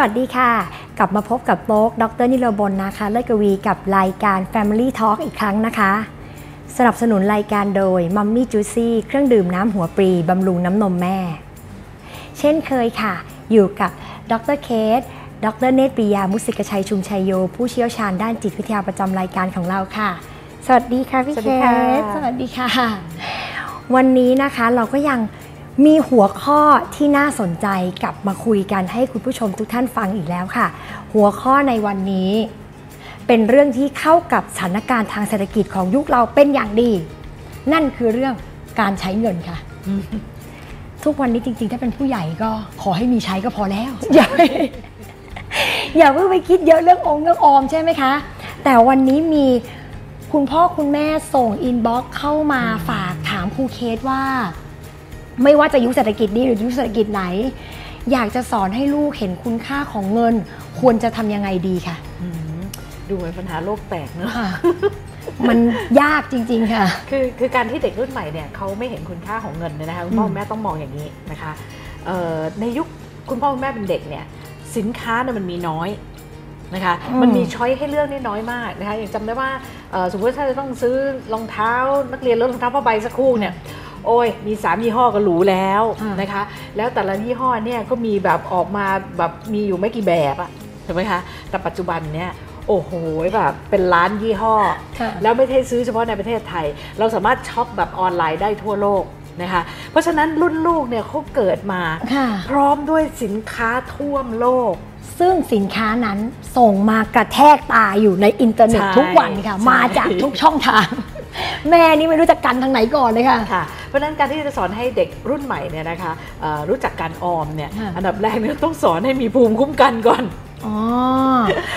วัสดีค่ะ กลับมาพบกับโต๊กดรนิโรบลนะคะเลิศกวีกับรายการ Family Talk อีกครั้งนะคะ สนับสนุนรายการโดย มัมมี่จูซี่เครื่องดื่มน้ำหัวปรีบำรุงน้ำนมแม่ เช่นเคยค่ะ อยู่กับดรเคสดรเนตรปรียา มุสิกชัยชุมชัยโย ผู้เชี่ยวชาญด้านจิตวิทยาประจำรายการของเราค่ะ สวัสดีค่ะพี่สวัสเคดีค่ะสสวัสดีค่ะ วันนี้นะคะเราก็ยัง มีหัวข้อที่น่าสนใจกลับมาคุยกันให้คุณผู้ชมทุกท่านฟังอีกแล้วค่ะ หัวข้อในวันนี้ เป็นเรื่องที่เข้ากับสถานการณ์ทางเศรษฐกิจของยุคเราเป็นอย่างดี นั่นคือเรื่องการใช้เงินค่ะ ทุกวันนี้จริง ๆ ถ้าเป็นผู้ใหญ่ก็ขอให้มีใช้ก็พอแล้ว อย่าอย่าเพิ่งไปคิดเยอะเรื่ององค์เรื่องออมใช่ไหมคะ แต่วันนี้มีคุณพ่อคุณแม่ส่ง inbox เข้ามาฝากถามครูเคสว่า ไม่ว่าจะยุคเศรษฐกิจนี้หรือยุคเศรษฐกิจไหน อยากจะสอนให้ลูกเห็นคุณค่าของเงิน ควรจะทำยังไงดีค่ะอืมดูเหมือนปัญหาโลกแตกเนอะค่ะมันยากจริง ๆ ค่ะ คือคือการที่เด็กรุ่นใหม่เนี่ยเขาไม่เห็นคุณค่าของเงินเนี่ยนะคะคุณพ่ออืมคุณแม่ต้องมองอย่างนี้นะคะเอ่อในยุคคุณพ่อคุณแม่เป็นเด็กเนี่ยสินค้าเนี่ยมันมีน้อยนะคะมันมีช้อยให้เลือกนี่น้อยมากนะคะอย่างจำได้ว่าเอ่อสมมติถ้าจะต้องซื้อรองเท้านักเรียนรองเท้าผ้าใบสักคู่เนี่ย โอ้ยมีสามยี่ห้อก็หรูแล้วอ่านนะคะ แล้วแต่ละยี่ห้อเนี่ยก็มีแบบออกมาแบบมีอยู่ไม่กี่แบบอะถูกไหมคะแต่ปัจจุบันเนี่ยโอ้โหแบบเป็นล้านยี่ห้อค่ะแล้วไม่ใช่ซื้อเฉพาะในประเทศไทย เราสามารถช็อปแบบออนไลน์ได้ทั่วโลกนะคะเพราะฉะนั้นรุ่นลูกเนี่ยเขาเกิดมาค่ะพร้อมด้วยสินค้าท่วมโลก ซึ่งสินค้านั้นส่งมากระแทกตาอยู่ในอินเทอร์เน็ตใช่ทุกวันค่ะใช่มาจากทุกช่องทาง แม่นี่ไม่รู้จะกันทางไหนก่อนเลยค่ะค่ะ เพราะฉะนั้นการที่จะสอนให้เด็กรุ่นใหม่เนี่ยนะคะเอ่อรู้จักการออมเนี่ยค่ะอันดับแรกเนี่ยต้องสอนให้มีภูมิคุ้มกันก่อน อ๋อ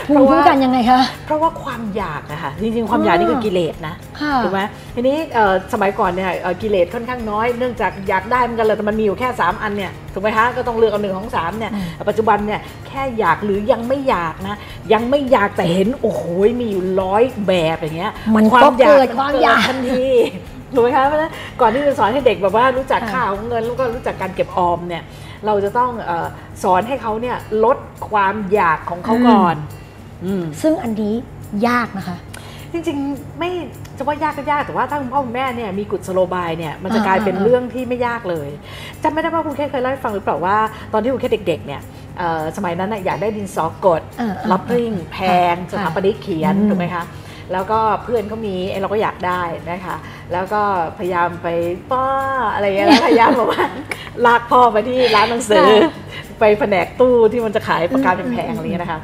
ภูมิคุ้มกันยังไงคะ เพราะว่าความอยากนะคะจริงๆ ความอยากนี่คือกิเลสนะค่ะถูกไหมทีนี้เอ่อสมัยก่อนเนี่ยเอ่อกิเลสค่อนข้างน้อยเนื่องจากอยากได้เหมันกันเลยแต่มันมีอยู่แค่ 3 อันเนี่ยถูกไหมคะก็ต้องเลือกเอาหนึ่งของสามเนี่ยอืมแต่ปัจจุบันเนี่ยแค่อยากหรือยังไม่อยากนะ ยังไม่อยากแต่เห็นโอ้โหมีอยู่ร้อยแบบอย่างเงี้ยมันก็เกิดความอยากทันทีถูกไหมคะเพราะฉะนั้นก่อนที่จะสอนให้เด็กแบบว่ารู้จักค่ะค่าของเงินแล้วก็รู้จักการเก็บออมเนี่ย เราจะต้องเออสอนให้เขาเนี่ยลดความอยากของเขาก่อนอืมซึ่งอันนี้ยากนะคะ จริงๆไม่จะว่ายากก็ยากแต่ว่าถ้าคุณพ่อคุณแม่เนี่ยมีกุศโลบายเนี่ยมันจะอ่ากลายเป็นอ่าเรื่องที่ไม่ยากเลยจำไม่ได้ว่าคุณแค่เคยเล่าให้ฟังหรือเปล่าว่าตอนที่คุณแค่เด็ก ๆ เนี่ยเอ่อสมัยนั้นน่ะอยากได้ดินสอกดอ่าอ่ารับริ่งแพงสถาปนิกเขียนอืมถูกไหมคะแล้วก็เพื่อนเขามีเอ้ยเราก็อยากได้นะคะ แล้วก็พยายามไปป้าอะไรอย่างเงี้ยแล้วพยายามบอกว่า ลากพ่อไปที่ร้านหนังสือ ไปแผนกตู้ที่มันจะขายปากกาแพงๆอะไรอย่างเงี้ยนะคะ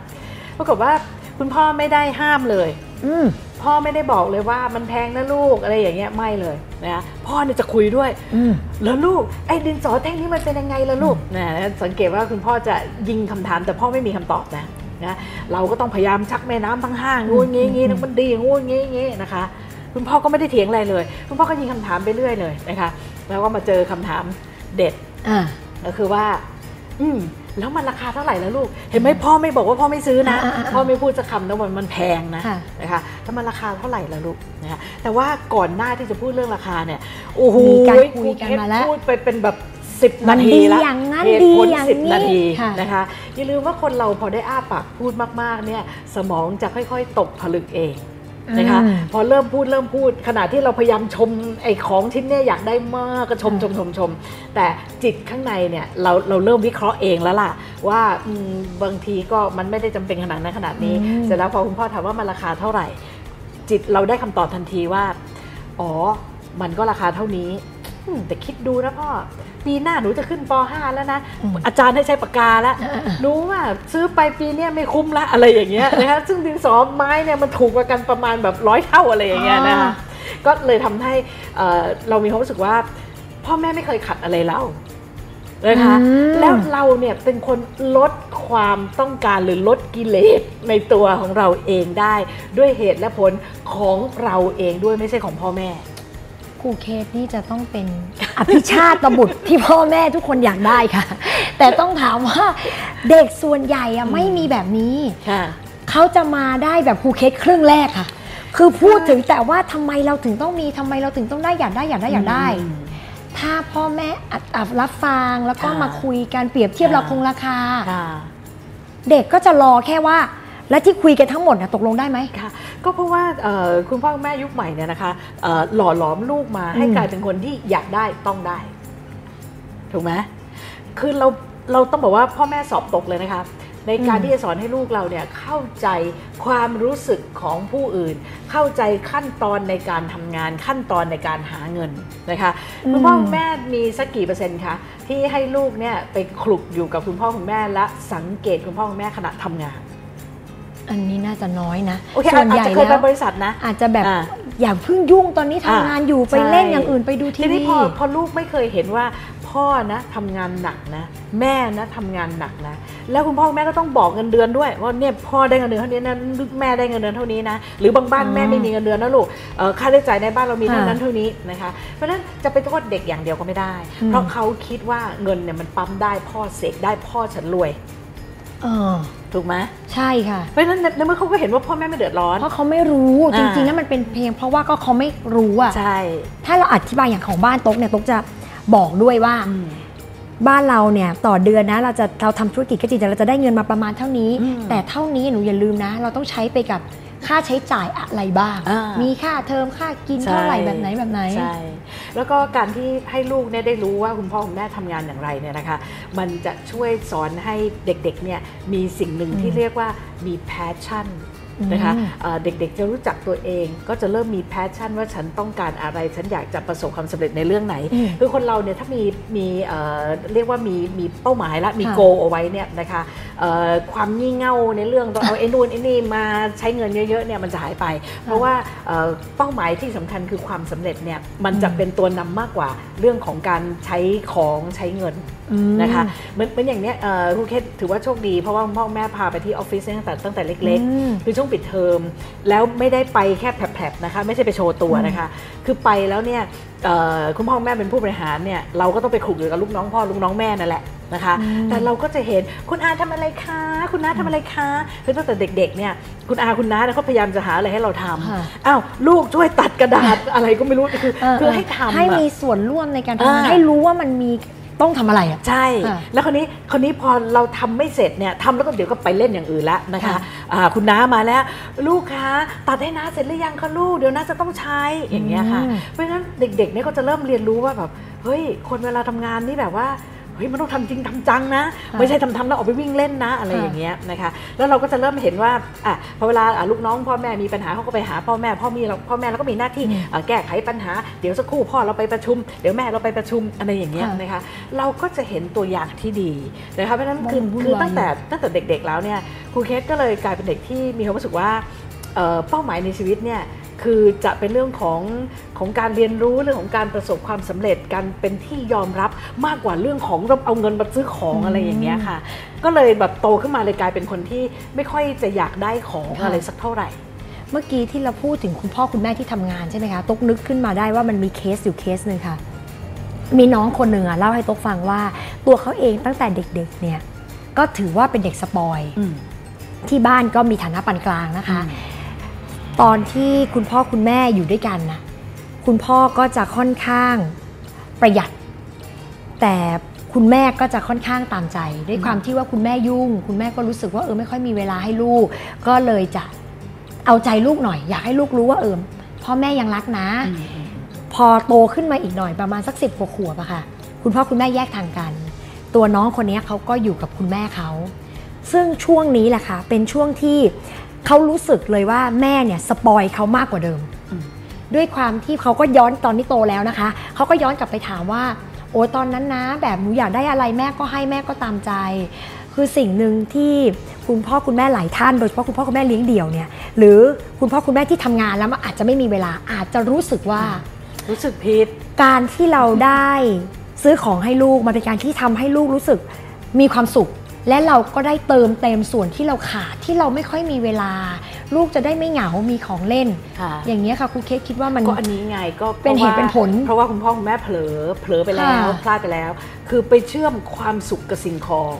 ปรากฏว่าคุณพ่อไม่ได้ห้ามเลยอืมพ่อไม่ได้บอกเลยว่ามันแพงนะลูกอะไรอย่างเงี้ยไม่เลยนะพ่อเนี่ยจะคุยด้วยอืมแล้วลูกไอ้ดินสอแท่งนี้มันเป็นยังไงล่ะลูกนะสังเกตว่าคุณพ่อจะยิงคำถามแต่พ่อไม่มีคำตอบนะนะเราก็ต้องพยายามชักแม่น้ำทั้งห้างงูงี้งี้นะมันดีงูงี้งี้นะคะ คุณพ่อก็ไม่ได้เถียงอะไรเลย คุณพ่อก็ยิงคำถามไปเรื่อยเลยนะคะแล้วก็มาเจอคำถาม เด็ดอ่าก็คือว่า อืมแล้วมันราคาเท่าไหร่แล้วลูก เห็นไหมพ่อไม่บอกว่าพ่อไม่ซื้อนะอ่าอ่าอ่าพ่อไม่พูดสักคำนะว่ามันแพงนะค่ะนะคะแล้วมันราคาเท่าไหร่ละลูกนะคะแต่ว่าก่อนหน้าที่จะพูดเรื่องราคาเนี่ยโอ้โหมีการคุยกันมาแล้วพูดไปเป็นแบบสิบมันานทีดีละอย่างนั้นเหตุดีผลอย่างสิบนี้นาทีค่ะนะคะอย่าลืมว่าคนเราพอได้อ้าปากพูดมากๆเนี่ยสมองจะค่อย ๆ ตกผลึกเอง นะคะอืมพอเริ่มพูดเริ่มพูด ขณะที่เราพยายามชมไอ้ของชิ้นเนี้ยอยากได้มากก็ชมชมชมชม แต่จิตข้างในเนี่ยเราเราเริ่มวิเคราะห์เองแล้วล่ะ ว่าอืมบางทีก็มันไม่ได้จำเป็นขนาดนั้นขนาดนี้อืมเสร็จแล้วพอคุณพ่อถามว่ามันราคาเท่าไหร่ จิตเราได้คำตอบทันทีว่า อ๋อ มันก็ราคาเท่านี้อืม แต่คิดดูนะพ่อปีหน้าหนูจะขึ้นป .5 แล้วนะอืมอาจารย์ให้ใช้ปากกาแล้วอ่ารู้ว่าซื้อไปปีเนี้ยไม่คุ้มละอะไรอย่างเงี้ยนะคะซึ่งดินสอไม้เนี่ยมันถูกกว่ากันประมาณแบบร้อยเท่าอะไรอย่างเงี้ยนะคะอ่าก็เลยทำให้เอ่อเรามีความรู้สึกว่า พ่อแม่ไม่เคยขัดอะไรเรานะคะอืมแล้วเราเนี่ยเป็นคนลดความต้องการหรือลดกิเลสในตัวของเราเองได้ ด้วยเหตุและผลของเราเองด้วยไม่ใช่ของพ่อแม่ ครูเคสนี่จะต้องเป็นอภิชาติบุตรที่พ่อแม่ทุกคนอยากได้ค่ะ แต่ต้องถามว่าเด็กส่วนใหญ่อะไม่มีแบบนี้ค่ะเขาจะมาได้แบบครูเคสครึ่งแรกค่ะ คือพูดถึงแต่ว่าทำไมเราถึงต้องมีทำไมเราถึงต้องได้อยากได้อยากได้อยากได้อืมถ้าพ่อแม่อัดอัดรับฟังแล้วก็ค่ะมาคุยกันเปรียบเทียบค่ะราคงราคาค่ะเด็กก็จะรอแค่ว่า และที่คุยกันทั้งหมดนะตกลงได้ไหม ค่ะก็เพราะว่าเอ่อคุณพ่อคุณแม่ยุคใหม่เนี่ยนะคะเอ่อหล่อหลอมลูกมาให้อืม กลายเป็นคนที่อยากได้ต้องได้ ถูกไหมคือเราเราต้องบอกว่าพ่อแม่สอบตกเลยนะคะ ในการที่จะสอนให้ลูกเราเนี่ยเข้าใจความรู้สึกของผู้อื่น เข้าใจขั้นตอนในการทำงานขั้นตอนในการหาเงินนะคะคุณพ่อคุณแม่มีสักกี่เปอร์เซ็นต์คะที่ให้ลูกเนี่ยไปคลุกอยู่กับคุณพ่อคุณแม่และสังเกตคุณพ่อคุณแม่ขณะทำงาน อันนี้น่าจะน้อยนะโอเคส่วนอาจใหญ่จะเคยแล้ไปวบริษัทนะ อาจจะแบบอ่าอย่าเพิ่งยุ่งตอนนี้ทำงานอยู่ไปใช่เล่นอย่างอื่นไปดูทีทีนี้วีพอพอลูกไม่เคยเห็นว่าพ่อนะทำงานหนักนะ แม่นะทำงานหนักนะ แล้วคุณพ่อคุณแม่ก็ต้องบอกเงินเดือนด้วยว่าเนี่ยพ่อได้เงินเดือนเท่านี้นะแม่ได้เงินเดือนเท่านี้นะหรือบางบ้านแม่ไม่มีเงินเดือนนะลูกเอ่อค่าใช้จ่ายในบ้านเรามีเท่านั้นเท่านี้นะคะเพราะฉะนั้นจะไปโทษเด็กอย่างเดียวก็ไม่ได้ เพราะเขาคิดว่าเงินเนี่ยมันปั๊มได้พ่อเสกได้พ่อฉันรวย เออถูกไหมใช่ค่ะเพราะฉะนั้นในเมื่อเขาก็เห็นว่าพ่อแม่ไม่เดือดร้อน เพราะเขาไม่รู้จอ่าริงๆแล้วมันเป็นเพียงเพราะว่าก็เขาไม่รู้อะใช่ถ้าเราอธิบายอย่างของบ้านต๊กเนี่ยต๊กจะบอกด้วยว่าอืมบ้านเราเนี่ยต่อเดือนนะเราจะเราทำธุรกิจก็จริงแต่เราจะได้เงินมาประมาณเท่านี้อืมแต่เท่านี้หนูอย่าลืมนะ เราต้องใช้ไปกับ ค่าใช้จ่ายอะไรบ้างอ่ามีมีค่าเทอมค่ากินเท่าไหร่แบบไหนแบบไหนใช่แล้วก็การที่ให้ลูกเนี่ยได้รู้ว่าคุณพ่อคุณแม่ทำงานอย่างไรเนี่ยนะคะ มันจะช่วยสอนให้เด็กๆเนี่ยมีสิ่งหนึ่งอืมที่เรียกว่ามี passion นะคะอืมเอ่อเด็กๆจะรู้จักตัวเอง ก็จะเริ่มมี passion ว่าฉันต้องการอะไรฉันอยากจะประสบความสำเร็จในเรื่องไหนอืมคือคนเราเนี่ยถ้ามีมีเอ่อเรียกว่ามีมีเป้าหมายและมีค่ะโกเอาไว้เนี่ยนะคะเอ่อความงี่เง่าในเรื่องต้องเอาไอ้นู่นไอ้นี่มาใช้เงินเยอะๆเนี่ยมันจะหายไป เพราะว่าเอ่อเป้าหมายที่สำคัญคือความสำเร็จเนี่ยมันจะอืมเป็นตัวนำมากกว่าเรื่องของการใช้ของใช้เงินอืม นะคะเหมือนเหมือนอย่างเนี้ยเอ่อครูเคสถือว่าโชคดี เพราะว่าคุณพ่อคุณแม่พาไปที่ออฟฟิศตั้งแต่ตั้งแต่เล็กอืมๆคือช่วงปิดเทอม แล้วไม่ได้ไปแค่แผลบๆนะคะ ไม่ใช่ไปโชว์ตัวนะคะ คือไปแล้วเนี่ยเอ่อคุณพ่อคุณแม่เป็นผู้บริหารเนี่ยเราก็ต้องไปขลุกอยู่กับลูกน้องพ่อลูกน้องแม่นั่นแหละนะคะอืมแต่เราก็จะเห็นคุณอาทำอะไรคะ คุณน้าทำอะไรคะคือตั้งแต่เด็กๆเนี่ยคุณอาคุณน้าเนี่ยเขาพยายามจะหาอะไรให้เราทค่ะำอ้าวลูกช่วยตัดกระดาษอะไรก็ไม่รู้คือเออคือให้ทำให้อะมีส่วนร่วมในการทำงานอ่าให้รู้ว่ามันมี ต้องทำอะไรอะใช่ค่ะแล้วคนนี้คนนี้พอเราทำไม่เสร็จเนี่ยทำแล้วก็เดี๋ยวก็ไปเล่นอย่างอื่นแล้วนะคะค่ะอ่าคุณน้ามาแล้ว ลูกคะตัดให้น้าเสร็จหรือยังคะลูกเดี๋ยวน้าจะต้องใช้อย่างเงี้ยค่ะอืมเพราะฉะนั้นเด็กๆเนี่ยก็จะเริ่มเรียนรู้ว่าแบบเฮ้ยคนเวลาทำงานนี่แบบว่า เฮ้ยมันต้องทำจริงทำจังนะค่ะไม่ใช่ทำทำแล้วออกไปวิ่งเล่นนะอะไรค่ะอย่างเงี้ยนะคะแล้วเราก็จะเริ่มเห็นว่าอะพอเวลาอะลูกน้องพ่อแม่มีปัญหาเขาก็ไปหาพ่อแม่พ่อมีเราพ่อแม่เราก็มีหน้าที่อืมอะแก้ไขปัญหาเดี๋ยวสักครู่พ่อเราไปประชุม เดี๋ยวแม่เราไปประชุมอะไรอย่างเงี้ยค่ะนะคะเราก็จะเห็นตัวอย่างที่ดีนะคะเพราะฉะนั้นคือมันวุ่นคือวายตั้งแต่ตั้งแต่เด็กๆแล้วเนี่ยครูเคสก็เลยกลายเป็นเด็กที่มีความรู้สึกว่าเอ่อเป้าหมายในชีวิตเนี่ย คือจะเป็นเรื่องของของการเรียนรู้เรื่องของการประสบความสำเร็จการเป็นที่ยอมรับมากกว่าเรื่องของเราเอาเงินมาซื้อของอืมอะไรอย่างเงี้ยค่ะ ก็เลยแบบโตขึ้นมาเลยกลายเป็นคนที่ไม่ค่อยจะอยากได้ของค่ะอะไรสักเท่าไหร่เมื่อกี้ที่เราพูดถึงคุณพ่อคุณแม่ที่ทำงานใช่ไหมคะต๊กนึกขึ้นมาได้ว่ามันมีเคสอยู่เคสหนึ่งค่ะ มีน้องคนหนึ่งอะเล่าให้ต๊กฟังว่า ตัวเขาเองตั้งแต่เด็กๆเนี่ยก็ถือว่าเป็นเด็ก spoil อืมที่บ้านก็มีฐานะปานกลางนะคะ ตอนที่คุณพ่อคุณแม่อยู่ด้วยกันนะคุณพ่อก็จะค่อนข้างประหยัด แต่คุณแม่ก็จะค่อนข้างตามใจ ด้วยความที่ว่าคุณแม่ยุ่ง คุณแม่ก็รู้สึกว่าเออไม่ค่อยมีเวลาให้ลูก ก็เลยจะเอาใจลูกหน่อย อยากให้ลูกรู้ว่าเออพ่อแม่ยังรักนะอืมอืมพอโตขึ้นมาอีกหน่อยประมาณสักสิบกว่าขวบอะค่ะ คุณพ่อคุณแม่แยกทางกัน ตัวน้องคนนี้เขาก็อยู่กับคุณแม่เขาซึ่งช่วงนี้แหละค่ะเป็นช่วงที่ เขารู้สึกเลยว่าแม่เนี่ยสปอยเขามากกว่าเดิมอืมด้วยความที่เขาก็ย้อนตอนที่โตแล้วนะคะ เขาก็ย้อนกลับไปถามว่า โอ้ตอนนั้นนะ แบบหนูอยากได้อะไรแม่ก็ให้แม่ก็ตามใจ คือสิ่งหนึ่งที่คุณพ่อคุณแม่หลายท่านโดยเฉพาะคุณพ่อคุณแม่เลี้ยงเดี่ยวเนี่ยหรือคุณพ่อคุณแม่ที่ทำงานแล้วมันอาจจะไม่มีเวลาอาจจะรู้สึกว่า รู้สึกผิดการที่เราได้ซื้อของให้ลูกมันเป็นการที่ทำให้ลูกรู้สึกมีความสุข และเราก็ได้เติมเต็มส่วนที่เราขาดที่เราไม่ค่อยมีเวลา ลูกจะได้ไม่เหงา มีของเล่น ค่ะ อย่างนี้ยค่ะครูเคสคิดว่ามัน ก็อันนี้ไงก็เป็นเหตุเป็นผลเพราะว่าคุณพ่อคุณแม่เผลอเผลอไปแล้วค่ะ พลาดไปแล้ว คือไปเชื่อมความสุขกับสิ่งของ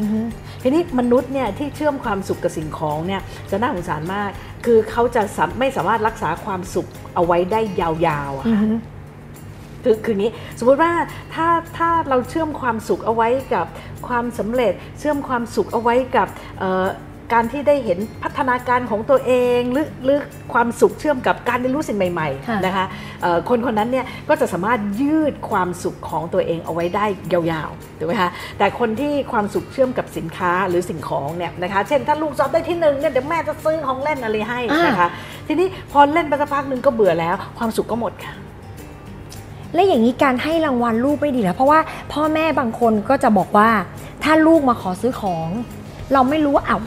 อือฮึ ทีนี้มนุษย์เนี่ยที่เชื่อมความสุขกับสิ่งของเนี่ยจะน่าสงสารมาก คือเขาจะสามไม่สามารถรักษาความสุขเอาไว้ได้ยาวๆอะอือค่ะ ฮึ คือคืองี้สมมุติว่าถ้าถ้าเราเชื่อมความสุขเอาไว้กับความสำเร็จ เชื่อมความสุขเอาไว้กับเอ่อการที่ได้เห็นพัฒนาการของตัวเองหรือหรือความสุขเชื่อมกับการเรียนรู้สิ่งใหม่ค่ะๆนะคะเอ่อคนคนนั้นเนี่ยก็จะสามารถยืดความสุขของตัวเองเอาไว้ได้ยาวๆถูกไหมคะแต่คนที่ความสุขเชื่อมกับสินค้าหรือสิ่งของเนี่ยนะคะเช่นถ้าลูกสอบได้ที่หนึ่งเนี่ยเดี๋ยวแม่จะซื้อของเล่นอะไรให้นะคะทีนี้พอเล่นไปสักพักหนึ่งก็เบื่อแล้วความสุขก็หมดค่ะ และอย่างนี้การให้รางวัลลูกไม่ดีเหรอเพราะว่าพ่อแม่บางคนก็จะบอกว่า ถ้าลูกมาขอซื้อของ เราไม่รู้ว่าเอา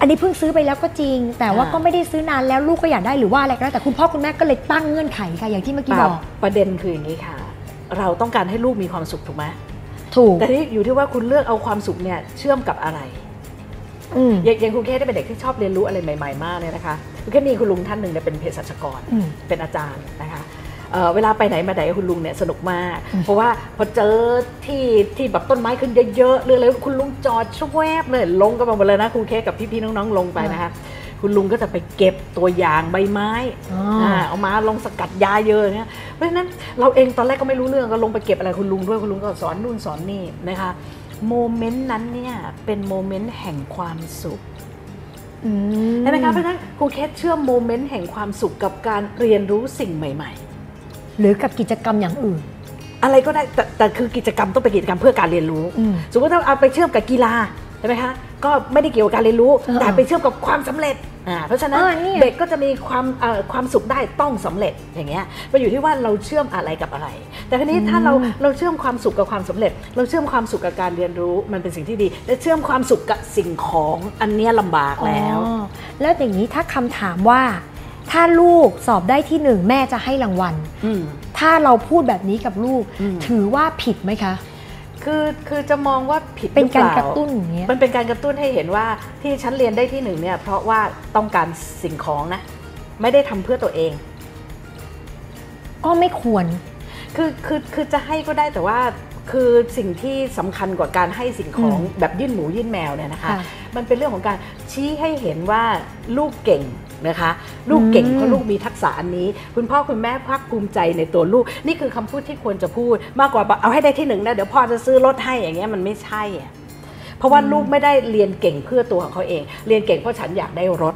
อันนี้เพิ่งซื้อไปแล้วก็จริง แต่ว่าอ่าก็ไม่ได้ซื้อนานแล้วลูกก็อยากได้หรือว่าอะไรก็แล้วแต่คุณพ่อคุณแม่ก็เลยตั้งเงื่อนไขค่ะอย่างที่เมื่อกี้บอกประเด็นคืออย่างนี้ค่ะ เราต้องการให้ลูกมีความสุขถูกไหมถูกแต่ที่อยู่ที่ว่าคุณเลือกเอาความสุขเนี่ยเชื่อมกับอะไรอืมอย่างอย่างคุณเคสได้เป็นเด็กที่ชอบเรียนรู้อะไรใหม่ ๆ มากเลยนะคะคุณเคสมีคุณลุงท่านหนึ่งเนี่ยเป็นเภสัชกรอืมเป็นอาจารย์นะคะ เอ่อเวลาไปไหนมาไหนกับคุณลุงเนี่ยสนุกมากอืมเพราะว่าพอเจอที่ที่แบบต้นไม้ขึ้นเยอะๆหรืออะไรคุณลุงจอดชแวบเลยลงกันมาหมดเลยนะคุณเคสกับพี่ๆน้องๆลงไปนะคะคุณลุงก็จะไปเก็บตัวอย่างใบไม้อ๋ออ่าเอามาลงสกัดยาเยอะเนี่ยเพราะฉะนั้นเราเองตอนแรกก็ไม่รู้เรื่องก็ลงไปเก็บอะไรคุณลุงด้วยคุณลุงก็สอนนู่นสอนนี่นะคะmoment นั้นเนี่ยเป็น moment แห่งความสุขอืมใช่ไหมคะเพราะฉะนั้นครูเคสเชื่อม moment แห่งความสุขกับการเรียนรู้สิ่งใหม่ หรือกับกิจกรรมอย่างอื่นๆอะไรก็ได้แต่แต่คือกิจกรรมต้องเป็นกิจกรรมเพื่อการเรียนรู้ อืม สมมติถ้าเอาไปเชื่อมกับกีฬาใช่ไหมคะก็ไม่ได้เกี่ยวกับการเรียนรู้ เออแต่ไปเชื่อมกับความสำเร็จอ่าเพราะฉะนั้นเออเนี่ย เด็กก็จะมีความเอ่อความสุขได้ต้องสำเร็จอย่างเงี้ยมันอยู่ที่ว่าเราเชื่อมอะไรกับอะไร แต่ทีนี้ถ้าเราเราเชื่อมความสุขกับความสำเร็จ เราเชื่อมความสุขกับการเรียนรู้มันเป็นสิ่งที่ดี และเชื่อมความสุขกับสิ่งของอันเนี้ยลำบากแล้ว อ๋อแล้วอย่างนี้ถ้าคำถามว่า ถ้าลูกสอบได้ที่หนึ่งแม่จะให้รางวัลอืมถ้าเราพูดแบบนี้กับลูกอืมถือว่าผิดไหมคะ คือคือจะมองว่าผิดเป็นการหอกระตุ้นอย่างเงี้ยมันเป็นการกระตุ้นให้เห็นว่าที่ฉันเรียนได้ที่หนึ่งเนี่ย เพราะว่าต้องการสิ่งของนะ ไม่ได้ทำเพื่อตัวเอง ก็ไม่ควร คือคือคือจะให้ก็ได้แต่ว่าคือสิ่งที่สำคัญกว่าการให้สิ่งของอืมแบบยื่นหมูยื่นแมวเนี่ยนะคะค่ะมันเป็นเรื่องของการชี้ให้เห็นว่าลูกเก่ง นะคะ ลูกเก่งอืมเพราะลูกมีทักษะอันนี้ คุณพ่อคุณแม่ภาคภูมิใจในตัวลูก นี่คือคำพูดที่ควรจะพูด มากกว่าบอกเอาให้ได้ที่หนึ่งนะเดี๋ยวพ่อจะซื้อรถให้อย่างเงี้ยมันไม่ใช่อะเพราะว่าลูกไม่ได้เรียนเก่งเพื่อตัวของเขาเอง เรียนเก่งเพราะฉันอยากได้รถ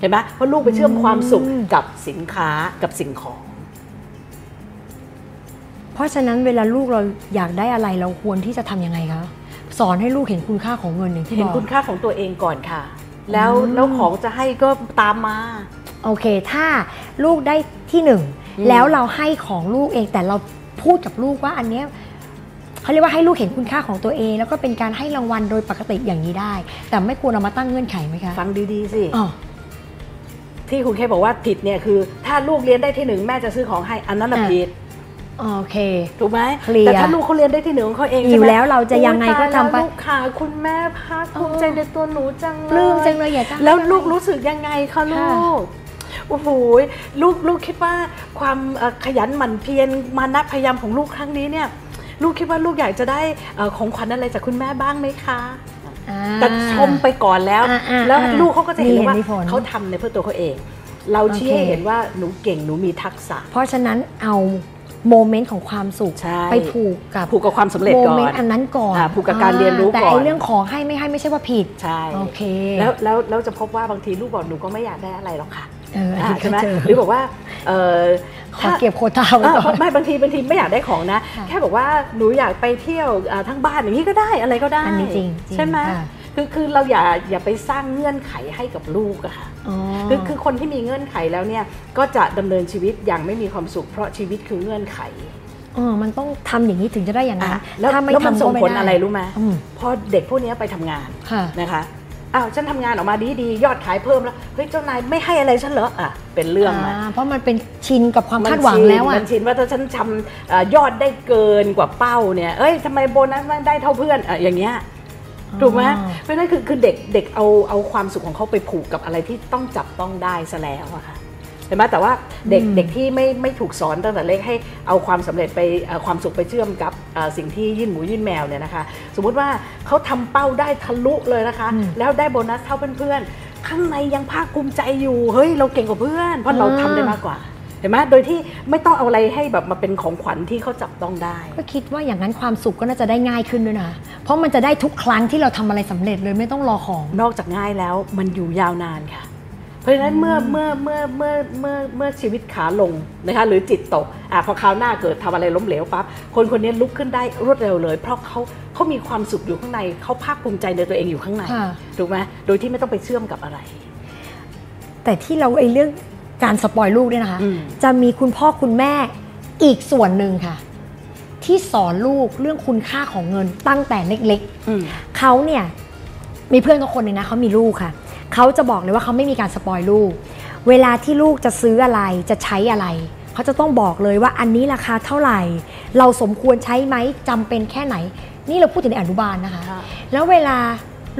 เห็นไหมเพราะลูกไปเชื่อมความสุขอืมกับสินค้ากับสิ่งของ เพราะฉะนั้นเวลาลูกเราอยากได้อะไรเราควรที่จะทำยังไงคะสอนให้ลูกเห็นคุณค่าของเงินอย่างที่เห็บนอกคุณค่าของตัวเองก่อนค่ะ แล้วอืมแล้วของจะให้ก็ตามมา โอเค ถ้าลูกได้ที่หนึ่งอืมแล้วเราให้ของลูกเองแต่เราพูดกับลูกว่าอันเนี้ยเขาเรียกว่าให้ลูกเห็นคุณค่าของตัวเอง แล้วก็เป็นการให้รางวัลโดยปกติอย่างนี้ได้ แต่ไม่ควรเอามาตั้งเงื่อนไขไหมคะฟังดีๆสิอ๋อที่คุณแค่บอกว่าผิดเนี่ยคือ ถ้าลูกเรียนได้ที่หนึ่งแม่จะซื้อของให้อันนั้นน่ะอะผิด โอเค ถูกไหมเคลียร์แต่ถ้าลูกเขาเรียนได้ที่หนึ่งของเขาเองอยู่ใช่ไหมแล้วเราจะยังไงก็ทำไปโอ๊ยตายแล้วลูกค่ะคุณแม่ภาคภูมิใจในตัวหนูจังเลยปลื้มจังเลยอยากจะให้แล้วอะไรลูกรู้สึกยังไงคะลูค่ะกโอ้โหลูกลูกคิดว่าความเอ่อขยันหมั่นเพียรมานะพยายามของลูกครั้งนี้เนี่ย ลูกคิดว่าลูกอยากจะได้เอ่อของขวัญอะไรจากคุณแม่บ้างไหมคะอ่าแต่ชมไปก่อนแล้วอ่าอ่าแล้วอ่าลูกเขาก็จะเห็นเลยว่ามีเหตุมีผลเขาทำในเพื่อตัวเขาเอง เราชี้โอเคให้เห็นว่าหนูเก่งหนูมีทักษะ เพราะฉะนั้นเอา โมเมนต์ของความสุขใช่ไปผูกกับผูกกับความสำเร็จโมก่อเมนนต์อันนั้นก่อนอ่าผูกกับการเรียนรู้แต่ก่อนไอเรื่องของให้ไม่ให้ไม่ใช่ว่าผิดใช่โอเคแล้วแล้วแล้วจะพบว่าบางทีลูกบอกหนูก็ไม่อยากได้อะไรหรอกค่ะเอออันอ่านี้ใช่ไหมก็เจอหรือบอกว่าเออขอเก็บโควต้าไว้เออก่อนไม่บางทีบางทีไม่อยากได้ของนะค่ะแค่บอกว่าหนูอยากไปเที่ยวอ่าทั้งบ้านอย่างนี้ก็ได้อะไรก็ได้อันนี้จริงจริงใช่ไหม ค่ะคือคือเราอย่าอย่าไปสร้างเงื่อนไขให้กับลูกอะค่ะอ๋อคือคือคนที่มีเงื่อนไขแล้วเนี่ยก็จะดำเนินชีวิตอย่างไม่มีความสุข เพราะชีวิตคือเงื่อนไขเออมันต้องทำอย่างนี้ถึงจะได้อย่างนั้นอะแล้วถ้าไม่แล้วมันทำส่ก็งไม่ผลได้อะไรรู้ไหมอืมพอเด็กพวกนี้ไปทำงานค่ะนะคะอ้าวฉันทำงานออกมาดีดีๆยอดขายเพิ่มแล้วเฮ้ยเจ้านายไม่ให้อะไรฉันเหรออะเป็นเรื่องนะอ่าเพราะมันเป็นชินกับความมันคาดหวังชินแล้วอะมันชินว่าถ้าฉันทำเอ่อยอดได้เกินกว่าเป้าเนี่ยเอ้ยทำไมโบนัสไม่ได้เท่าเพื่อนอะอย่างเงี้ย ถูกไหมอ๋อเพราะฉะนั้นคือคือเด็กเด็กเอาเอาความสุขของเขาไปผูกกับอะไรที่ต้องจับต้องได้ซะแล้วอะค่ะเห็นไหมแต่ว่าเด็กอืมเด็กที่ไม่ไม่ถูกสอนตั้งแต่เล็กให้เอาความสำเร็จไปเอ่อความสุขไปเชื่อมกับเอ่อสิ่งที่ยื่นหมูยื่นแมวเนี่ยนะคะ สมมุติว่าเขาทำเป้าได้ทะลุเลยนะคะอืมแล้วได้โบนัสเท่าเพื่อนๆข้างในยังภาคภูมิใจอยู่เฮ้ยเราเก่งกว่าเพื่อน เพราะเราทำได้มากกว่า เห็นไหมโดยที่ไม่ต้องเอาอะไรให้แบบมาเป็นของขวัญที่เขาจับต้องได้ ก็คิดว่าอย่างนั้นความสุขก็น่าจะได้ง่ายขึ้นด้วยนะ เพราะมันจะได้ทุกครั้งที่เราทำอะไรสำเร็จเลยไม่ต้องรอของ นอกจากง่ายแล้วมันอยู่ยาวนานค่ะ เพราะฉะนั้นเมื่อเมื่อเมื่อเมื่อเมื่อเมื่อชีวิตขาลงนะคะหรือจิตตกอะพอคราวหน้าเกิดทำอะไรล้มเหลวปั๊บคนคนนี้ลุกขึ้นได้รวดเร็วเลย เพราะเขาเขามีความสุขอยู่ข้างในเขาภาคภูมิใจในตัวเองอยู่ข้างในค่ะถูกไหมโดยที่ไม่ต้องไปเชื่อมกับอะไรแต่ที่เราไอ้เรื่อง การ spoil ลูกเนี่ยนะคะอืมจะมีคุณพ่อคุณแม่อีกส่วนหนึ่งค่ะ ที่สอนลูกเรื่องคุณค่าของเงินตั้งแต่เล็กอืมๆเขาเนี่ยมีเพื่อนก็คนหนึ่งนะเขามีลูกค่ะเขาจะบอกเลยว่าเขาไม่มีการ spoil ลูก เวลาที่ลูกจะซื้ออะไรจะใช้อะไรเขาจะต้องบอกเลยว่าอันนี้ราคาเท่าไหร่ เราสมควรใช้ไหมจำเป็นแค่ไหน นี่เราพูดถึงในอนุบาลนะคะค่ะแล้วเวลา